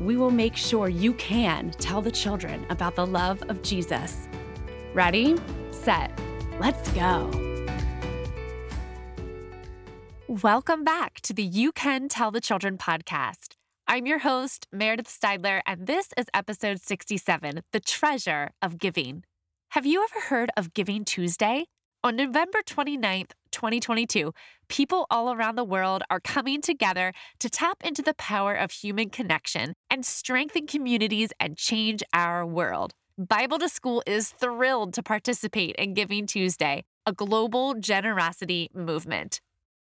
we will make sure you can tell the children about the love of Jesus. Ready, set, let's go. Welcome back to the You Can Tell the Children podcast. I'm your host, Meredith Steidler, and this is episode 67 The Treasure of Giving. Have you ever heard of Giving Tuesday? On November 29th, 2022, people all around the world are coming together to tap into the power of human connection and strengthen communities and change our world. Bible to School is thrilled to participate in Giving Tuesday, a global generosity movement.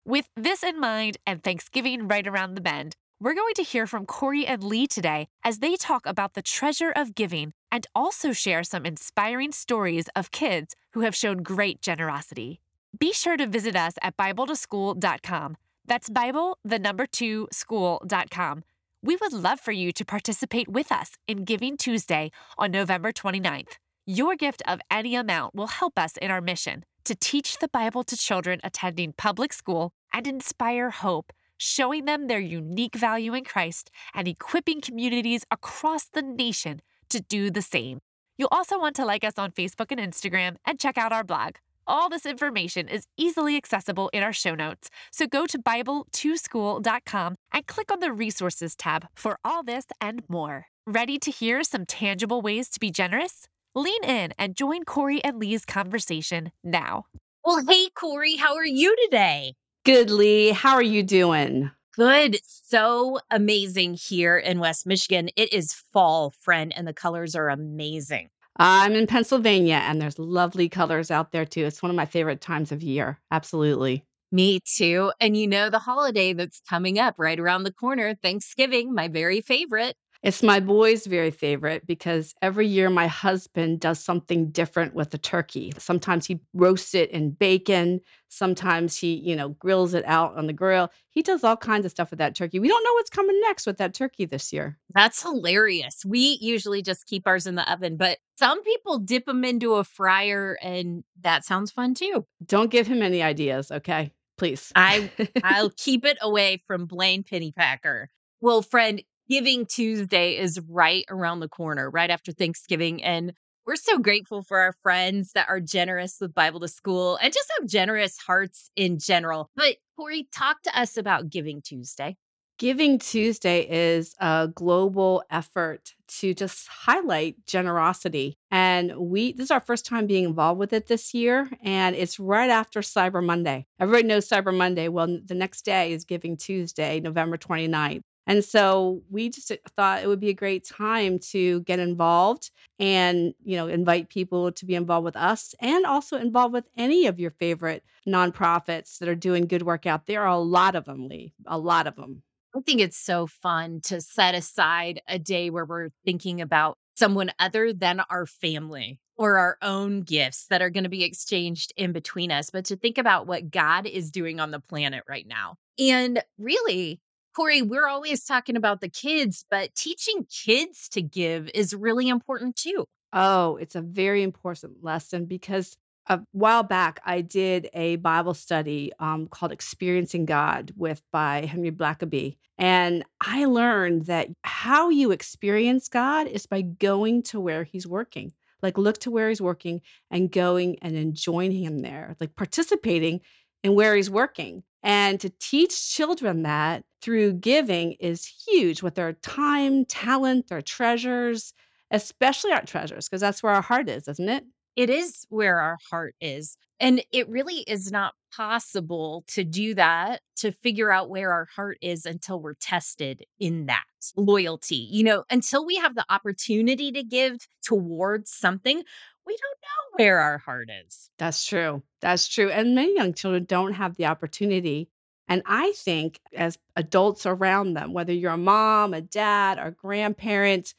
With this in mind and Thanksgiving right around the bend, we're going to hear from Kori and Lee today as they talk about the treasure of giving and also share some inspiring stories of kids who have shown great generosity. Be sure to visit us at BibleToSchool.com. That's Bible, the number two, school.com. We would love for you to participate with us in Giving Tuesday on November 29th. Your gift of any amount will help us in our mission to teach the Bible to children attending public school and inspire hope, showing them their unique value in Christ and equipping communities across the nation to do the same. You'll also want to like us on Facebook and Instagram and check out our blog. All this information is easily accessible in our show notes, so go to Bible2School.com and click on the Resources tab for all this and more. Ready to hear some tangible ways to be generous? Lean in and join Kori and Lee's conversation now. Well, hey, Kori, how are you today? Good, Lee. How are you doing? Good. So amazing here in West Michigan. It is fall, friend, and the colors are amazing. I'm in Pennsylvania and there's lovely colors out there too. It's one of my favorite times of year. Absolutely. Me too. And you know, the holiday that's coming up right around the corner, Thanksgiving, my very favorite. It's my boy's very favorite because every year my husband does something different with the turkey. Sometimes he roasts it in bacon. Sometimes he, you know, grills it out on the grill. He does all kinds of stuff with that turkey. We don't know what's coming next with that turkey this year. That's hilarious. We usually just keep ours in the oven, but some people dip them into a fryer and that sounds fun too. Don't give him any ideas, okay? Please. I I'll keep it away from Blaine Pennypacker. Well, friend, Giving Tuesday is right around the corner, right after Thanksgiving. And we're so grateful for our friends that are generous with Bible to School and just have generous hearts in general. But Kori, talk to us about Giving Tuesday. Giving Tuesday is a global effort to just highlight generosity. And we, this is our first time being involved with it this year. And it's right after Cyber Monday. Everybody knows Cyber Monday. Well, the next day is Giving Tuesday, November 29th. And so we just uh, thought it would be a great time to get involved and, you know, invite people to be involved with us and also involved with any of your favorite nonprofits that are doing good work out there. Are a lot of them, Lee, a lot of them. I think it's so fun to set aside a day where we're thinking about someone other than our family or our own gifts that are going to be exchanged in between us, but to think about what God is doing on the planet right now. And really, Kori, we're always talking about the kids, but teaching kids to give is really important too. Oh, it's a very important lesson because a while back I did a Bible study um, called Experiencing God with by Henry Blackaby. And I learned that how you experience God is by going to where he's working. Like look to where he's working and going and enjoying him there, like participating in where he's working. And to teach children that through giving is huge with their time, talent, their treasures, especially our treasures, because that's where our heart is, isn't it? It is where our heart is. And it really is not possible to do that, to figure out where our heart is until we're tested in that loyalty. You know, until we have the opportunity to give towards something, we don't know where our heart is. That's true. That's true. And many young children don't have the opportunity. And I think as adults around them, whether you're a mom, a dad, a grandparent,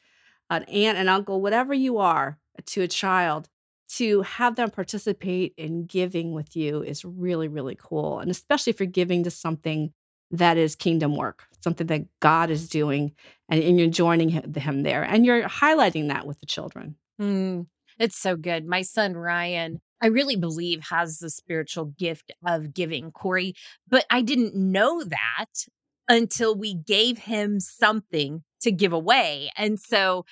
an aunt, an uncle, whatever you are to a child, to have them participate in giving with you is really, really cool. And especially if you're giving to something that is kingdom work, something that God is doing, and, and you're joining him, him there and you're highlighting that with the children. Mm, it's so good. My son Ryan, I really believe has the spiritual gift of giving, Kori, but I didn't know that until we gave him something to give away. And so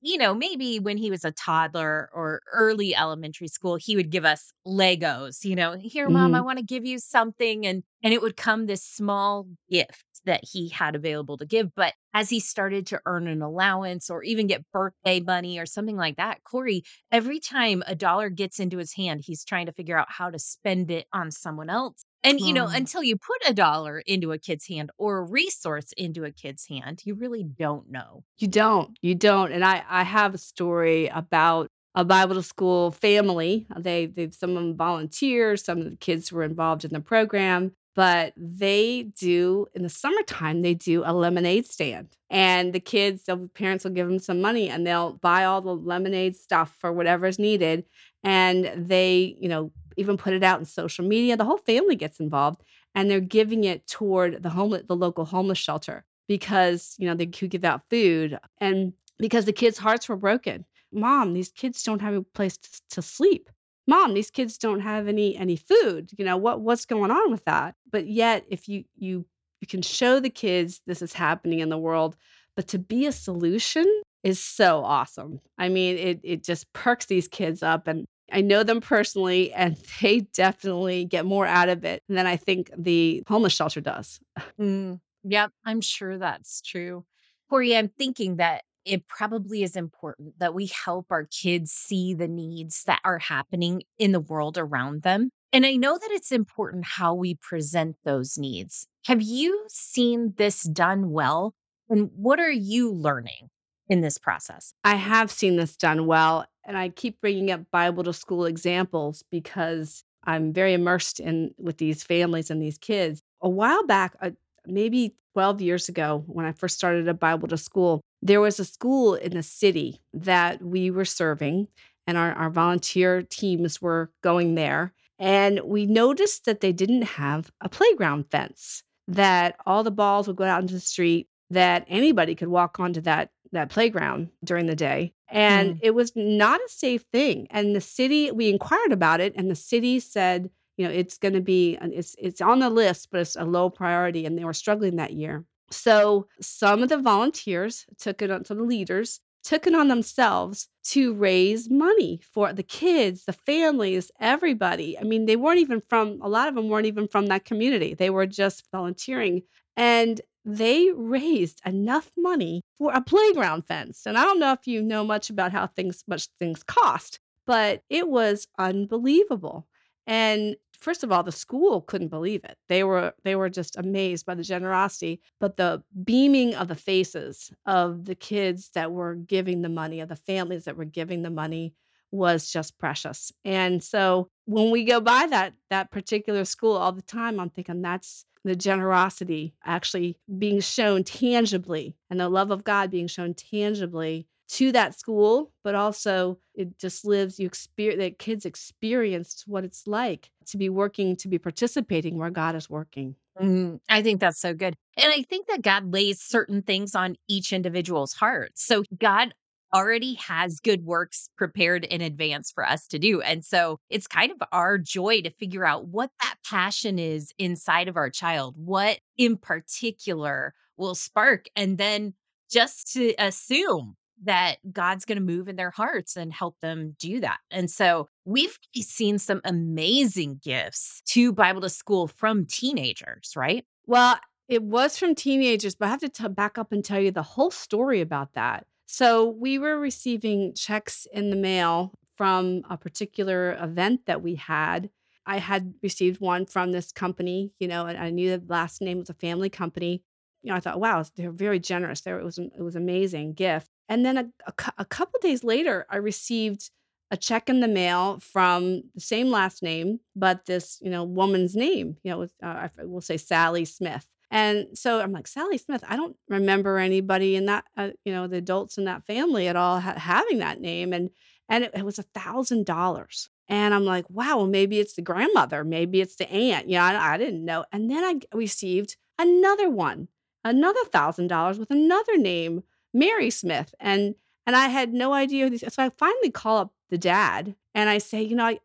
you know, maybe when he was a toddler or early elementary school, he would give us Legos, you know, here, mom, I Mhm. want to give you something. And, and it would come this small gift that he had available to give. But as he started to earn an allowance or even get birthday money or something like that, Kori, every time a dollar gets into his hand, he's trying to figure out how to spend it on someone else. And, you know, Oh. until you put a dollar into a kid's hand or a resource into a kid's hand, you really don't know. You don't, you don't, and I I have a story about a Bible to school family. Uh, they they some of them volunteer, some of the kids were involved in the program, but they do in the summertime, they do a lemonade stand, and the kids the parents will give them some money, and they'll buy all the lemonade stuff for whatever's needed, and they, you know, even put it out in social media. The whole family gets involved, and they're giving it toward the homeless the local homeless shelter because, you know, they could give out food and because the kids' hearts were broken. "Mom, these kids don't have a place t to sleep. Mom, these kids don't have any any food." You know, "What what's going on with that?" But yet, if you you you can show the kids this is happening in the world, but to be a solution is so awesome. I mean, it it just perks these kids up, and I know them personally, and they definitely get more out of it than I think the homeless shelter does. Mm, yep, I'm sure that's true. Kori, I'm thinking that it probably is important that we help our kids see the needs that are happening in the world around them. And I know that it's important how we present those needs. Have you seen this done well? And what are you learning in this process? I have seen this done well, and I keep bringing up Bible to school examples because I'm very immersed in with these families and these kids. A while back, uh, maybe 12 years ago, when I first started a Bible to school, there was a school in the city that we were serving, and our, our volunteer teams were going there. And we noticed that they didn't have a playground fence, that all the balls would go out into the street, that anybody could walk onto that that playground during the day, and Mm, it was not a safe thing, and the city we inquired about it, and the city said, you know, it's gonna be it's it's on the list, but it's a low priority, and they were struggling that year. So, some of the volunteers took it on so the leaders took it on themselves to raise money for the kids, the families, everybody. I mean, they weren't even from a lot of them weren't even from that community. They were just volunteering, and they raised enough money for a playground fence. And I don't know if you know much about how things much things cost, but it was unbelievable. And first of all, the school couldn't believe it. They were they were just amazed by the generosity, but the beaming of the faces of the kids that were giving the money, of the families that were giving the money was just precious. And so when we go by that that particular school all the time, I'm thinking that's the generosity actually being shown tangibly and the love of God being shown tangibly to that school, but also it just lives you experience that kids experienced what it's like to be working, to be participating where God is working. mm, I think that's so good. And I think that God lays certain things on each individual's heart. So God already has good works prepared in advance for us to do. And so it's kind of our joy to figure out what that passion is inside of our child, what in particular will spark, and then just to assume that God's going to move in their hearts and help them do that. And so we've seen some amazing gifts to Bible to school from teenagers, right? Well, it was from teenagers, but I have to t back up and tell you the whole story about that. So, we were receiving checks in the mail from a particular event that we had. I had received one from this company, you know, and I knew the last name was a family company. You know, I thought, "Wow, they're very generous there." It was it was amazing gift. And then a a a couple days later, I received a check in the mail from the same last name, but this, you know, woman's name, you know, was, uh, I f we'll say Sally Smith. And so I'm like, Sally Smith, I don't remember anybody in that, uh, you know, the adults in that family at all ha- having that name. And and it, it was a thousand dollars. And I'm like, wow, well, maybe it's the grandmother, maybe it's the aunt. You know, I, I didn't know. And then I received another one, another thousand dollars with another name, Mary Smith. And and I had no idea. So I finally call up the dad and I say, you know, I,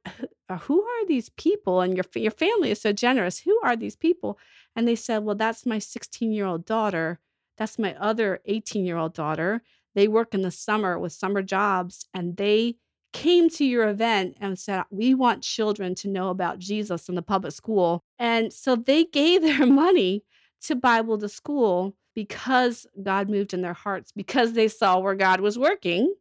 who who are these people? And your your family is so generous. Who are these people? And they said, well, that's my 16 year old daughter. That's my other 18 year old daughter. They work in the summer with summer jobs, and they came to your event and said, We want children to know about Jesus in the public school. And so they gave their money to Bible to school because God moved in their hearts, because they saw where God was working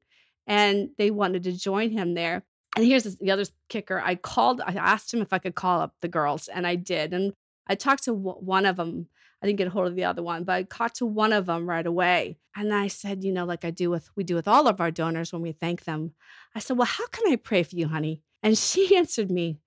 and they wanted to join him there. And here's the other kicker. I called, I asked him if I could call up the girls, and I did. And I talked to w- one of them. I didn't get a hold of the other one, but I talked to one of them right away. And I said, you know, like I do with we do with all of our donors when we thank them. I said, well, how can I pray for you, honey? And she answered me,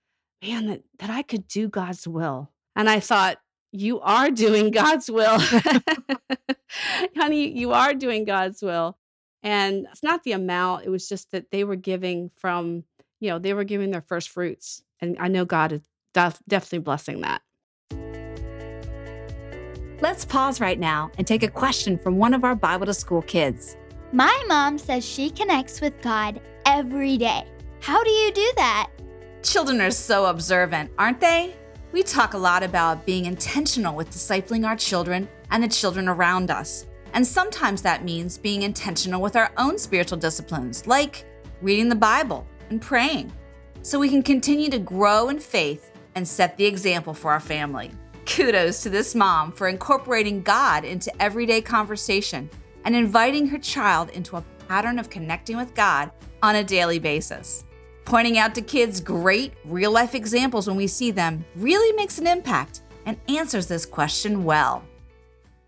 man, that, that I could do God's will. And I thought, you are doing God's will. honey, you are doing God's will. And it's not the amount, it was just that they were giving from, you know, they were giving their first fruits. And I know God is def- definitely blessing that. Let's pause right now and take a question from one of our Bible to School kids. My mom says she connects with God every day. How do you do that? Children are so observant, aren't they? We talk a lot about being intentional with discipling our children and the children around us. And sometimes that means being intentional with our own spiritual disciplines, like reading the Bible and praying, so we can continue to grow in faith and set the example for our family. Kudos to this mom for incorporating God into everyday conversation and inviting her child into a pattern of connecting with God on a daily basis. Pointing out to kids great real life examples when we see them really makes an impact and answers this question well.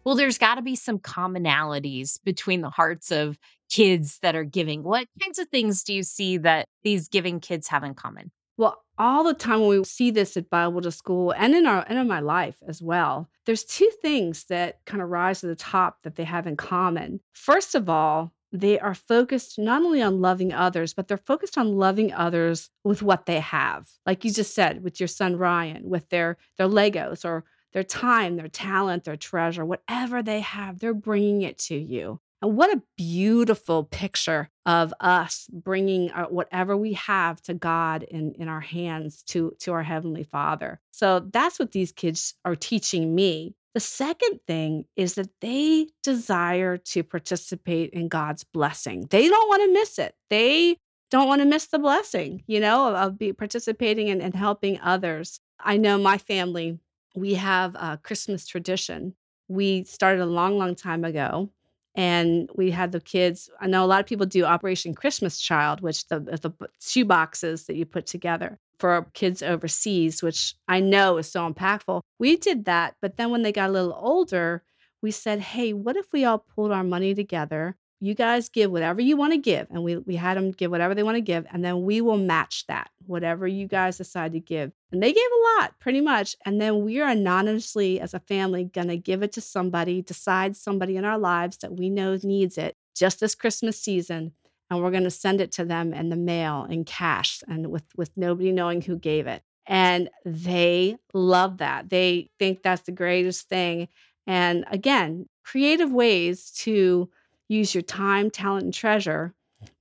Well, there's got to be some commonalities between the hearts of kids that are giving. What kinds of things do you see that these giving kids have in common? Well, all the time when we see this at Bible to school and in our and in my life as well, there's two things that kind of rise to the top that they have in common. First of all, they are focused not only on loving others, but they're focused on loving others with what they have. Like you just said with your son Ryan, with their their Legos or their time, their talent, their treasure, whatever they have, they're bringing it to you. And what a beautiful picture of us bringing our, whatever we have to God in, in our hands to, to our Heavenly Father. So that's what these kids are teaching me. The second thing is that they desire to participate in God's blessing. They don't want to miss it. They don't want to miss the blessing, you know, of, of be participating and, and helping others. I know my family, we have a Christmas tradition. We started a long, long time ago and we had the kids. I know a lot of people do Operation Christmas Child, which the the shoe boxes that you put together for kids overseas, which I know is so impactful. We did that, but then when they got a little older, we said, "Hey, what if we all pulled our money together? You guys give whatever you want to give, and we we had them give whatever they want to give, and then we will match that, whatever you guys decide to give." And they gave a lot, pretty much. And then we are anonymously, as a family, going to give it to somebody, decide somebody in our lives that we know needs it just this Christmas season. And we're going to send it to them in the mail in cash and with, with nobody knowing who gave it. And they love that. They think that's the greatest thing. And again, creative ways to use your time, talent, and treasure,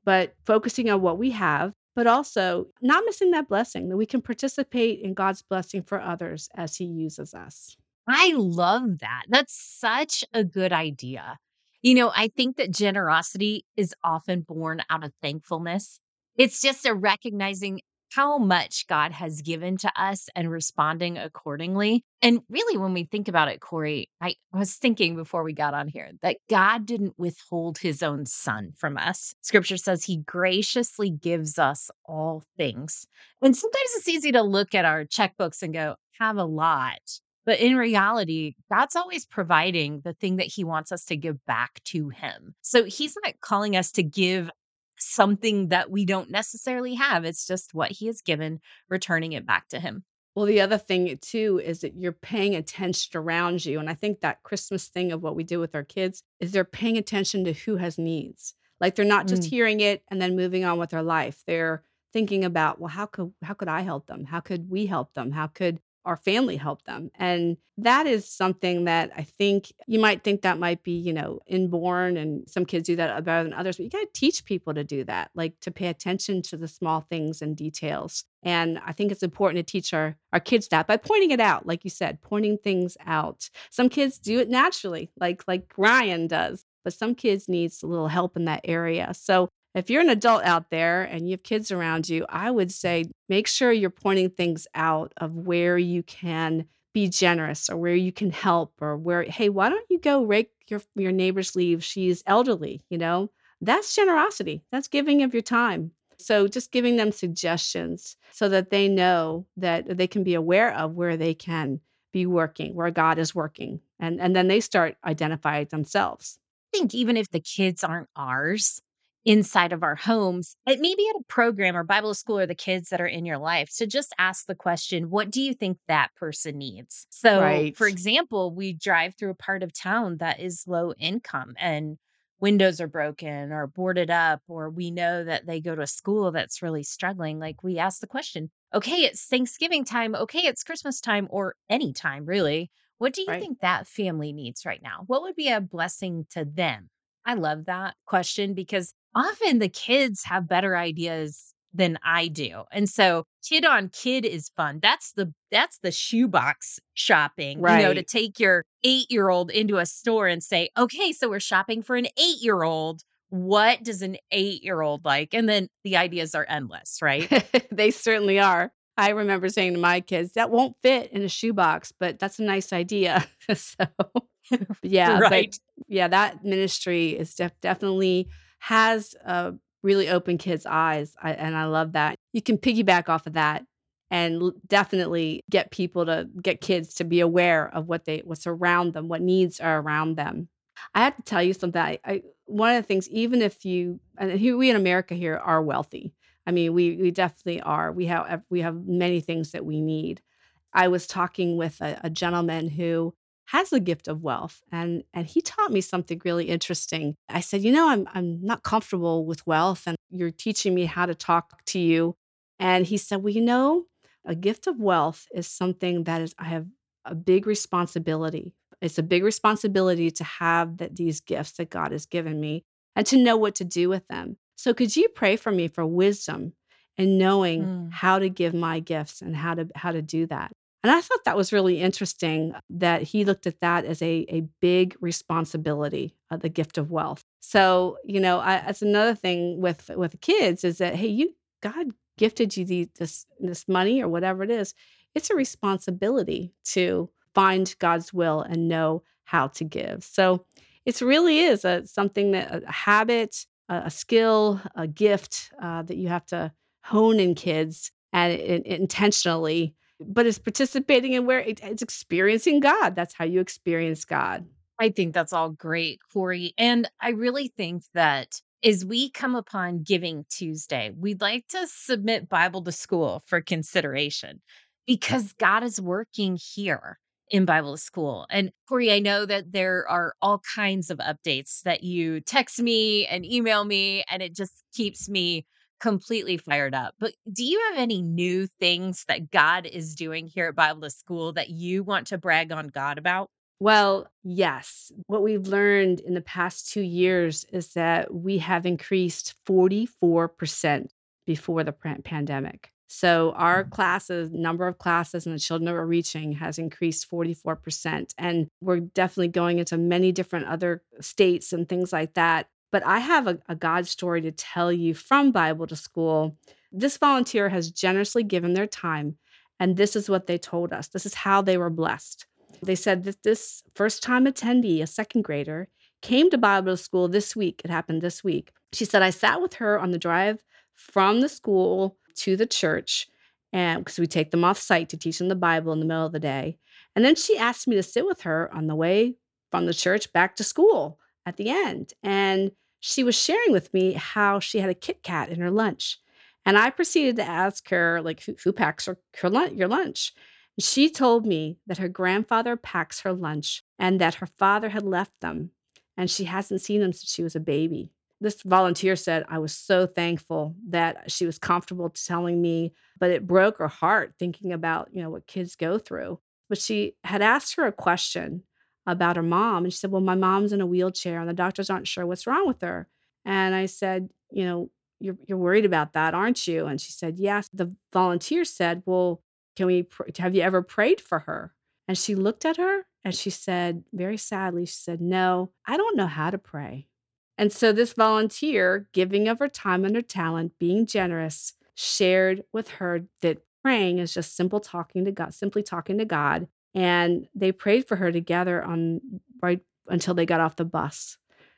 but focusing on what we have but also not missing that blessing that we can participate in God's blessing for others as He uses us. I love that. That's such a good idea. You know, I think that generosity is often born out of thankfulness. It's just a recognizing how much God has given to us and responding accordingly. And really, when we think about it, Kori, I was thinking before we got on here that God didn't withhold his own son from us. Scripture says he graciously gives us all things. And sometimes it's easy to look at our checkbooks and go, have a lot. But in reality, God's always providing the thing that He wants us to give back to Him. So He's not calling us to give something that we don't necessarily have. It's just what He has given, returning it back to Him. Well, the other thing too is that you're paying attention around you. And I think that Christmas thing of what we do with our kids is they're paying attention to who has needs. Like they're not just Mm. hearing it and then moving on with their life. They're thinking about, well, how could how could I help them? How could we help them? How could our family help them? And that is something that I think you might think that might be, you know, inborn and some kids do that better than others, but you got to teach people to do that, like to pay attention to the small things and details. And I think it's important to teach our our kids that by pointing it out, like you said, pointing things out. Some kids do it naturally, like like Ryan does, but some kids needs a little help in that area. So if you're an adult out there and you have kids around you, I would say make sure you're pointing things out of where you can be generous or where you can help or where hey, why don't you go rake your your neighbor's leaves? She's elderly, you know? That's generosity. That's giving of your time. So just giving them suggestions so that they know that they can be aware of where they can be working, where God is working. And and then they start identifying themselves. I think even if the kids aren't ours inside of our homes, it may be at a program or Bible school or the kids that are in your life to just ask the question, what do you think that person needs? So, Right. for example, we drive through a part of town that is low income and windows are broken or boarded up, or we know that they go to a school that's really struggling. Like we ask the question, okay, it's Thanksgiving time. Okay, it's Christmas time or any time really. What do you Right. think that family needs right now? What would be a blessing to them? I love that question because often the kids have better ideas than I do. And so kid on kid is fun. That's the that's the shoebox shopping. You know, to take your 8-year-old into a store and say, "Okay, so we're shopping for an 8-year-old. What does an 8-year-old like?" And then the ideas are endless, right? they certainly are. I remember saying to my kids, that won't fit in a shoebox, but that's a nice idea. so, yeah, right. but yeah, that ministry is def- definitely has uh, really opened kids' eyes. I, and I love that. You can piggyback off of that and definitely get people to get kids to be aware of what they what's around them, what needs are around them. I have to tell you something. I, I one of the things, even if you and here we in America here are wealthy. I mean, we we definitely are. We have we have many things that we need. I was talking with a, a gentleman who has the gift of wealth, and and he taught me something really interesting. I said, you know, I'm I'm not comfortable with wealth, and you're teaching me how to talk to you. And he said, well, you know, a gift of wealth is something that is I have a big responsibility. It's a big responsibility to have that these gifts that God has given me and to know what to do with them. So could you pray for me for wisdom and knowing Mm. how to give my gifts and how to how to do that? And I thought that was really interesting that he looked at that as a, a big responsibility, uh, the gift of wealth. So, you know, I, that's another thing with with kids is that hey, you God gifted you the, this this money or whatever it is. It's a responsibility to find God's will and know how to give. So, it really is a something that a habit, a, a skill, a gift uh, that you have to hone in kids and intentionally but it's participating in where it, it's experiencing God. That's how you experience God. I think that's all great, Kori. And I really think that as we come upon Giving Tuesday, we'd like to submit Bible to school for consideration because God is working here in Bible school. And Kori, I know that there are all kinds of updates that you text me and email me, and it just keeps me completely fired up. But do you have any new things that God is doing here at Bible school that you want to brag on God about? Well, yes. What we've learned in the past two years is that we have increased 44% before the pandemic. So our mm. classes, number of classes and the children that we're reaching has increased 44%. And we're definitely going into many different other states and things like that. But I have a, a God story to tell you from Bible to School. This volunteer has generously given their time, and this is what they told us. This is how they were blessed. They said that this first time attendee, a second grader, came to Bible school this week. It happened this week. She said, I sat with her on the drive from the school to the church, and because we take them off site to teach them the Bible in the middle of the day. And then she asked me to sit with her on the way from the church back to school at the end. And she was sharing with me how she had a Kit Kat in her lunch. And I proceeded to ask her, like, who, who packs her, her lunch, your lunch? She told me that her grandfather packs her lunch and that her father had left them and she hasn't seen them since she was a baby. This volunteer said, I was so thankful that she was comfortable telling me, but it broke her heart thinking about, you know, what kids go through. But she had asked her a question about her mom. And she said, Well, my mom's in a wheelchair and the doctors aren't sure what's wrong with her. And I said, You know, you're, you're worried about that, aren't you? And she said, Yes. The volunteer said, Well, can we, pr- have you ever prayed for her? And she looked at her and she said, very sadly, she said, No, I don't know how to pray. And so this volunteer, giving of her time and her talent, being generous, shared with her that praying is just simple talking to God, simply talking to God. And they prayed for her together on right until they got off the bus.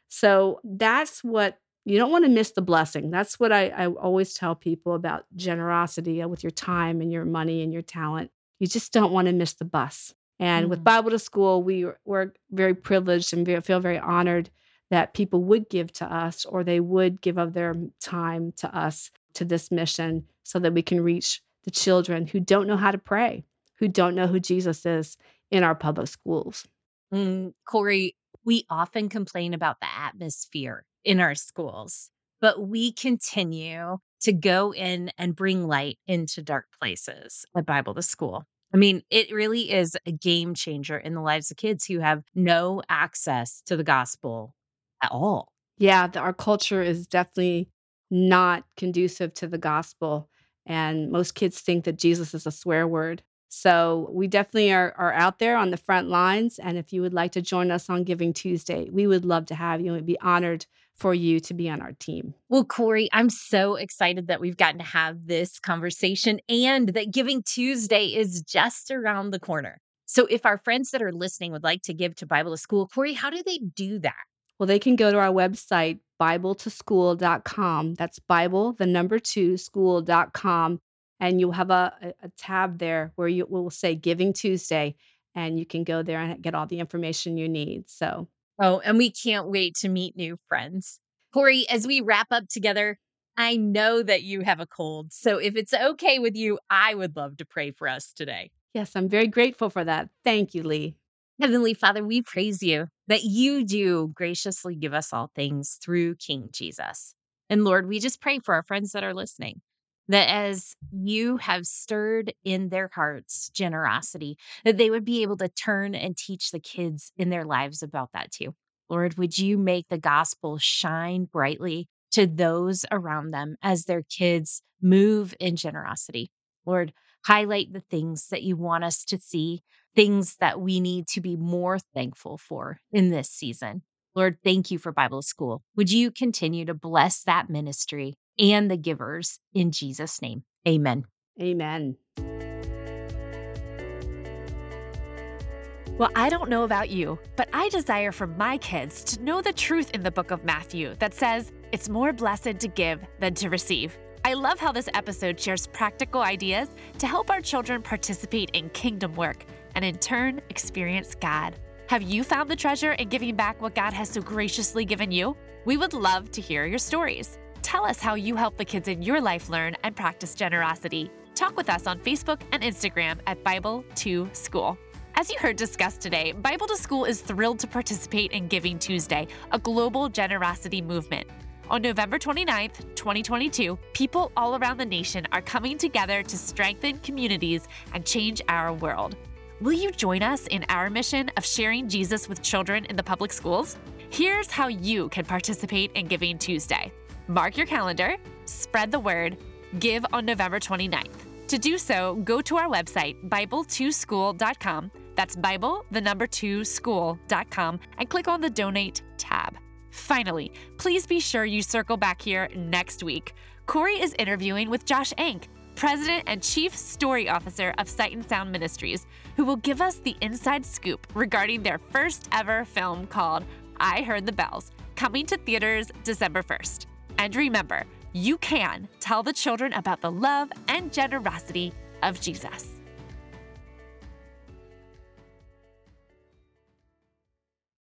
So that's what you don't want to miss the blessing. That's what I, I always tell people about generosity uh, with your time and your money and your talent. You just don't want to miss the bus. And mm. with Bible to School, we were very privileged and feel very honored that people would give to us or they would give of their time to us to this mission so that we can reach the children who don't know how to pray, who don't know who Jesus is in our public schools. Mm, Kori, we often complain about the atmosphere in our schools, but we continue to go in and bring light into dark places at Bible to School. I mean, it really is a game changer in the lives of kids who have no access to the gospel at all. Yeah, the, our culture is definitely not conducive to the gospel. And most kids think that Jesus is a swear word. So we definitely are, are out there on the front lines. And if you would like to join us on Giving Tuesday, we would love to have you and we'd be honored for you to be on our team. Well, Kori, I'm so excited that we've gotten to have this conversation and that Giving Tuesday is just around the corner. So if our friends that are listening would like to give to Bible to School, Kori, how do they do that? Well, they can go to our website, BibleToSchool.com. That's Bible, the number two, school.com and you'll have a, a tab there where you will say Giving Tuesday, and you can go there and get all the information you need. So, oh, and we can't wait to meet new friends. Kori, as we wrap up together, I know that you have a cold. So, if it's okay with you, I would love to pray for us today. Yes, I'm very grateful for that. Thank you, Lee. Heavenly Father, we praise you that you do graciously give us all things through King Jesus. And Lord, we just pray for our friends that are listening that as you have stirred in their hearts generosity, that they would be able to turn and teach the kids in their lives about that too. Lord, would you make the gospel shine brightly to those around them as their kids move in generosity? Lord, highlight the things that you want us to see, things that we need to be more thankful for in this season. Lord, thank you for Bible school. Would you continue to bless that ministry and the givers in Jesus' name? Amen. Amen. Well, I don't know about you, but I desire for my kids to know the truth in the book of Matthew that says it's more blessed to give than to receive. I love how this episode shares practical ideas to help our children participate in kingdom work and in turn experience God. Have you found the treasure in giving back what God has so graciously given you? We would love to hear your stories. Tell us how you help the kids in your life learn and practice generosity. Talk with us on Facebook and Instagram at Bible to School. As you heard discussed today, Bible to School is thrilled to participate in Giving Tuesday, a global generosity movement. On November 29th, 2022, people all around the nation are coming together to strengthen communities and change our world. Will you join us in our mission of sharing Jesus with children in the public schools? Here's how you can participate in Giving Tuesday. Mark your calendar, spread the word, give on November 29th. To do so, go to our website, Bible2School.com. That's Bible, the number two, school.com, and click on the Donate tab. Finally, please be sure you circle back here next week. Kori is interviewing with Josh Enck, President and Chief Story Officer of Sight and Sound Ministries, who will give us the inside scoop regarding their first ever film called I Heard the Bells, coming to theaters December 1st. And remember, you can tell the children about the love and generosity of Jesus.